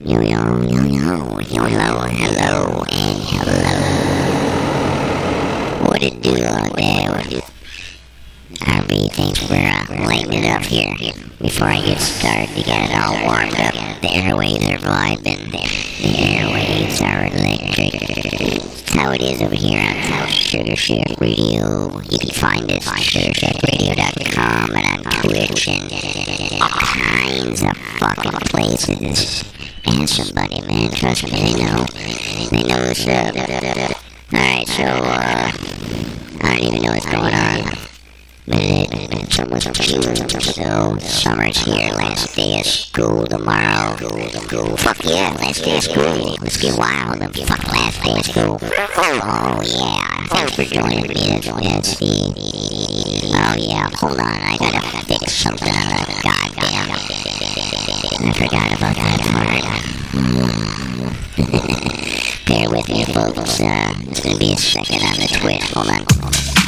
Yo, yo, yo, yo, yo, hello, hello, and hello. What it do out there? RB, thanks for uh, lighting it up here. Before I get started to get it all warmed up, the airways are vibing. The airwaves are electric. That's how it is over here on Sugar Shack Radio. You can find us on sugarshackradio.com and on Twitch and all kinds of fucking places. And somebody, man, trust me, they know. They know what's up. Alright, so, uh, I don't even know what's going on. But it, it's almost June, so summer's here. Last day of school tomorrow. School, fuck yeah, last day of school. Let's get wild and fuck last day of school. Oh yeah, thanks for joining me. That's, the. Oh yeah, hold on, I gotta fix something on goddamn. I forgot about that part. Bear with me, folks. Uh, it's gonna be a second on the Twitch. Hold on.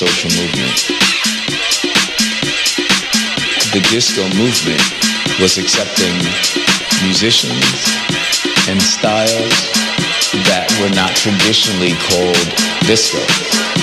social movement. The disco movement was accepting musicians and styles that were not traditionally called disco.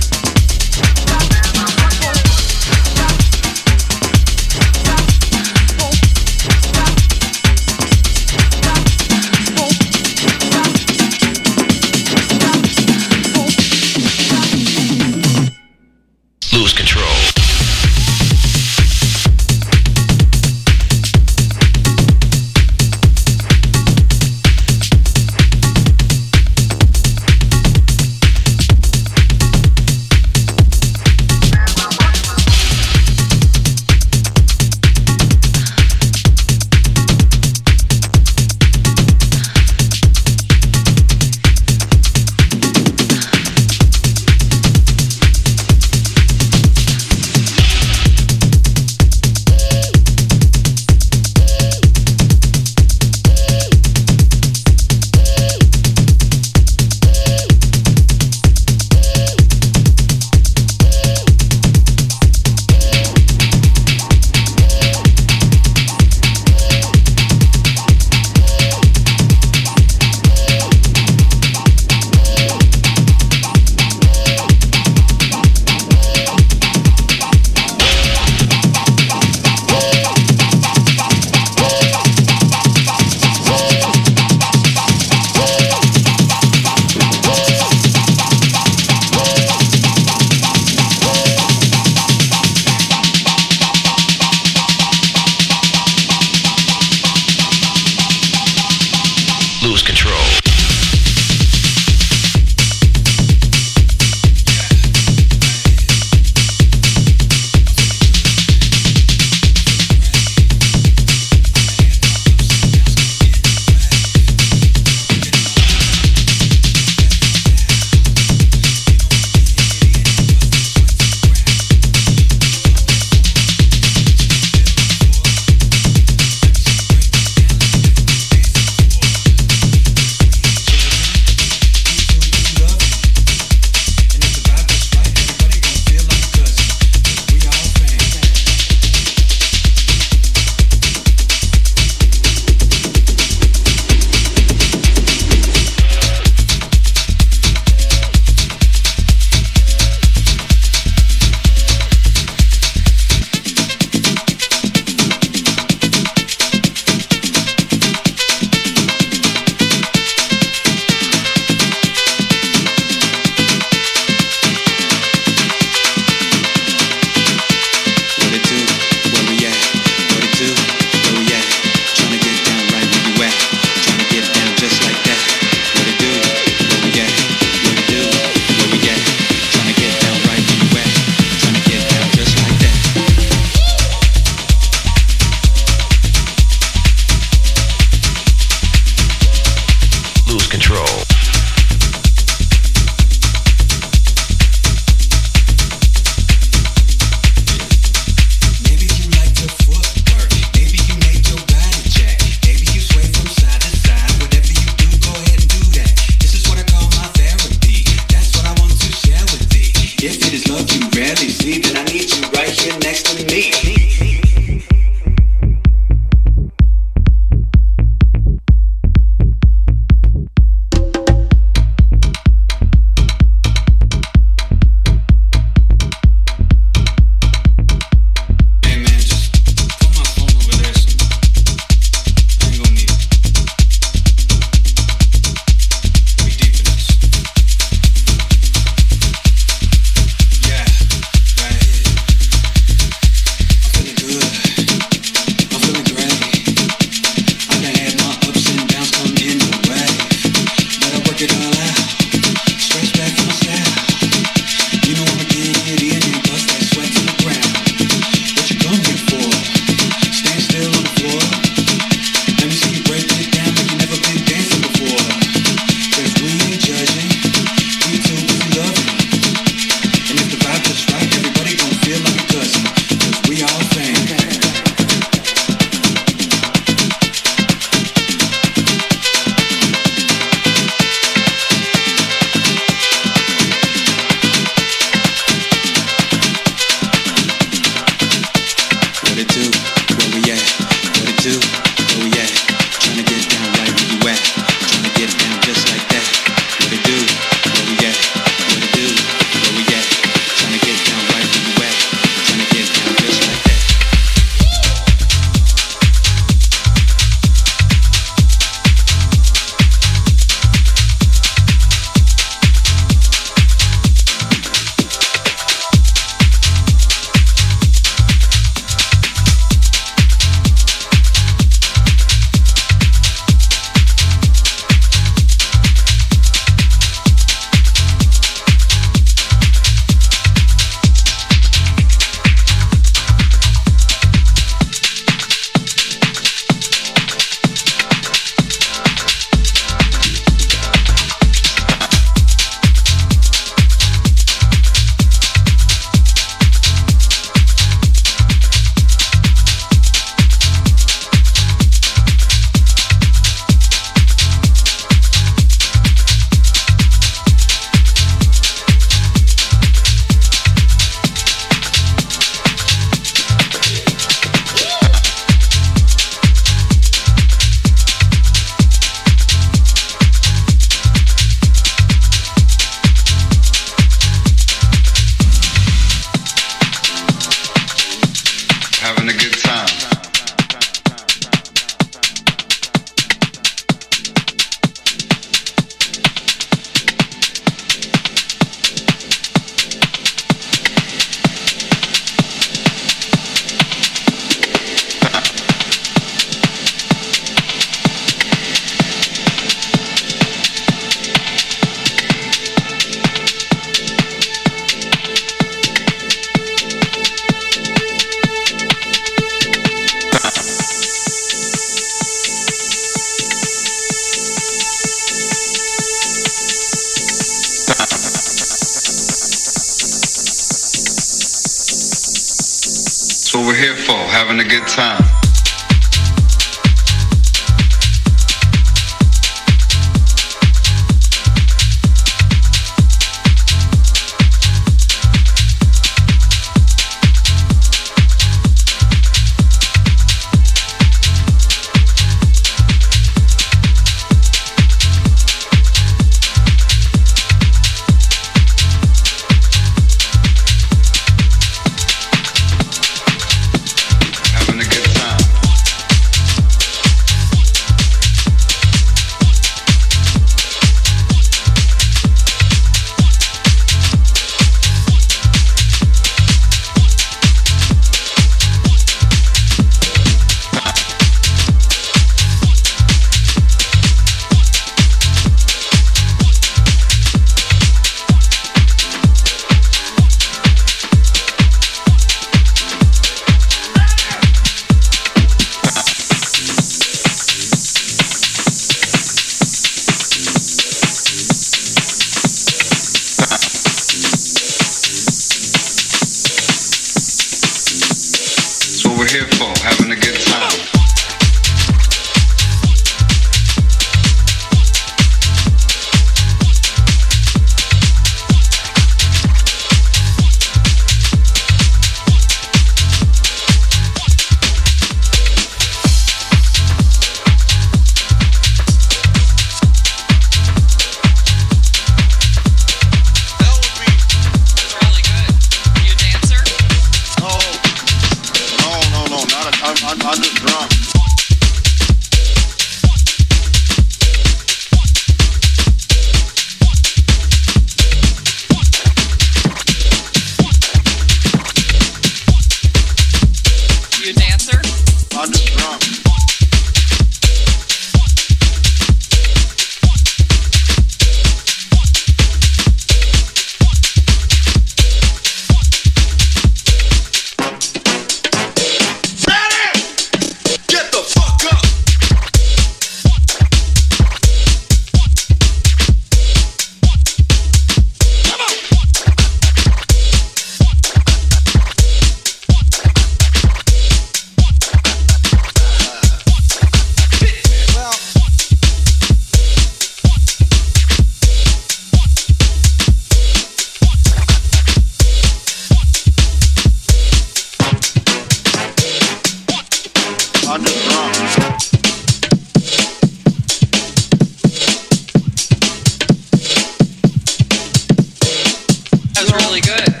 That's really good.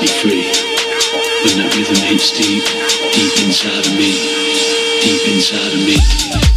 be free. When that rhythm hits deep, deep inside of me, deep inside of me.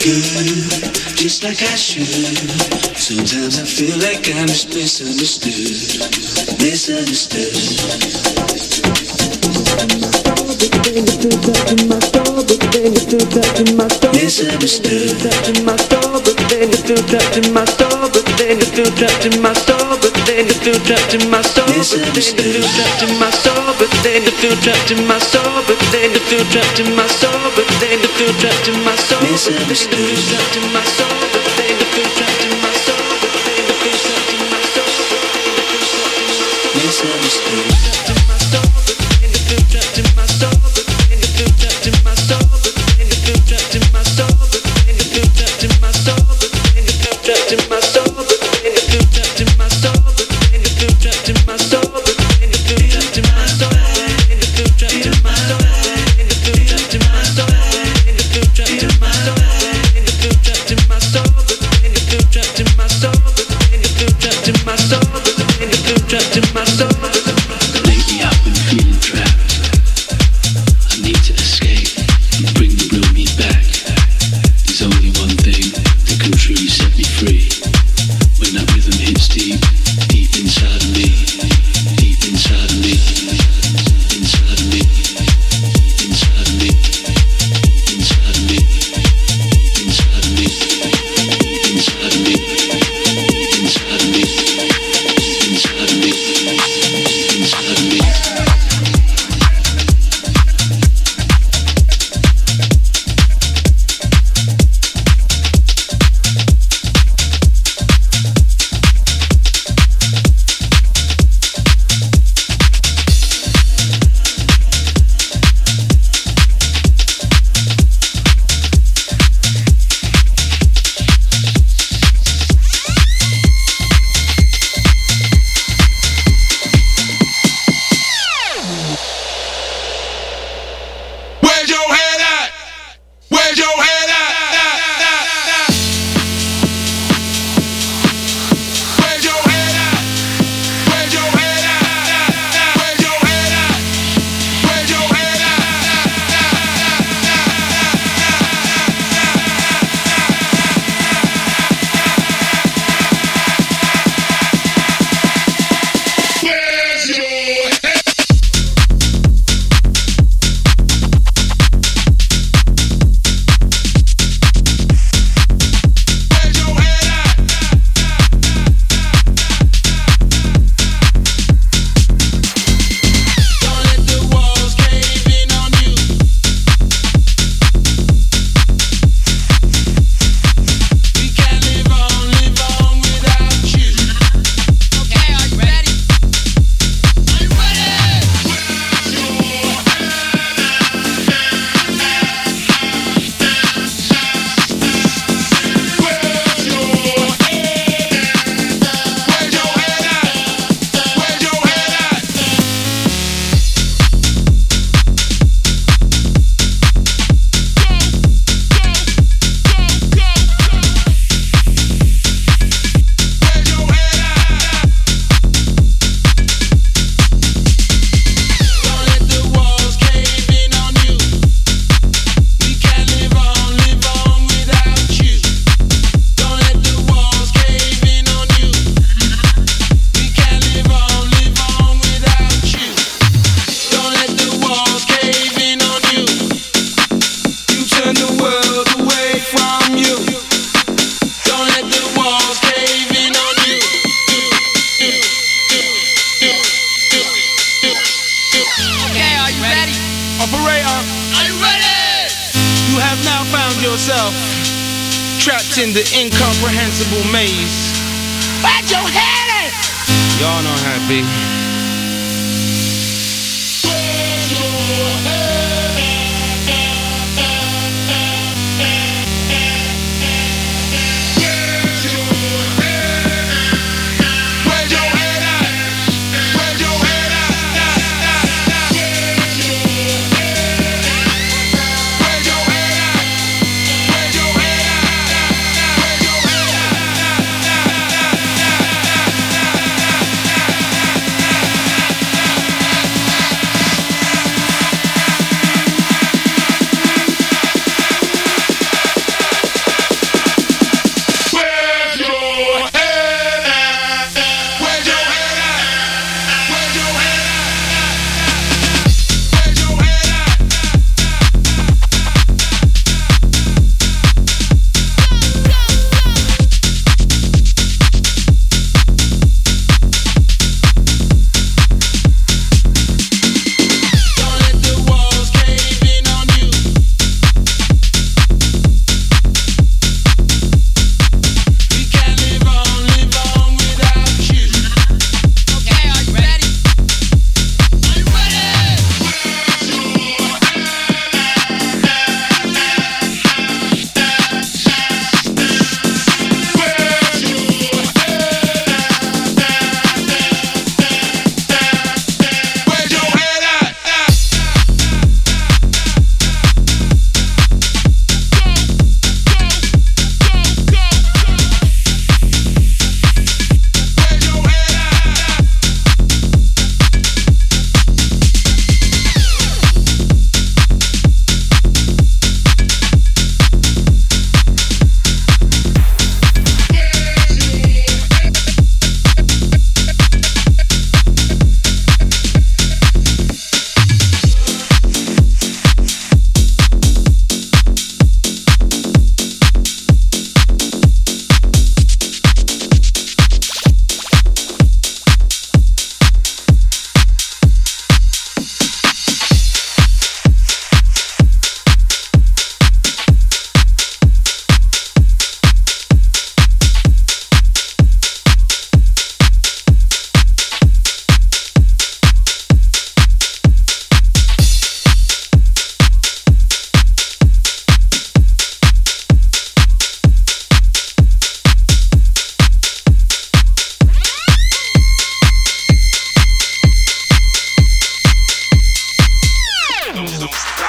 Good, just like I should. Sometimes I feel like I'm just misunderstood, misunderstood misunderstood.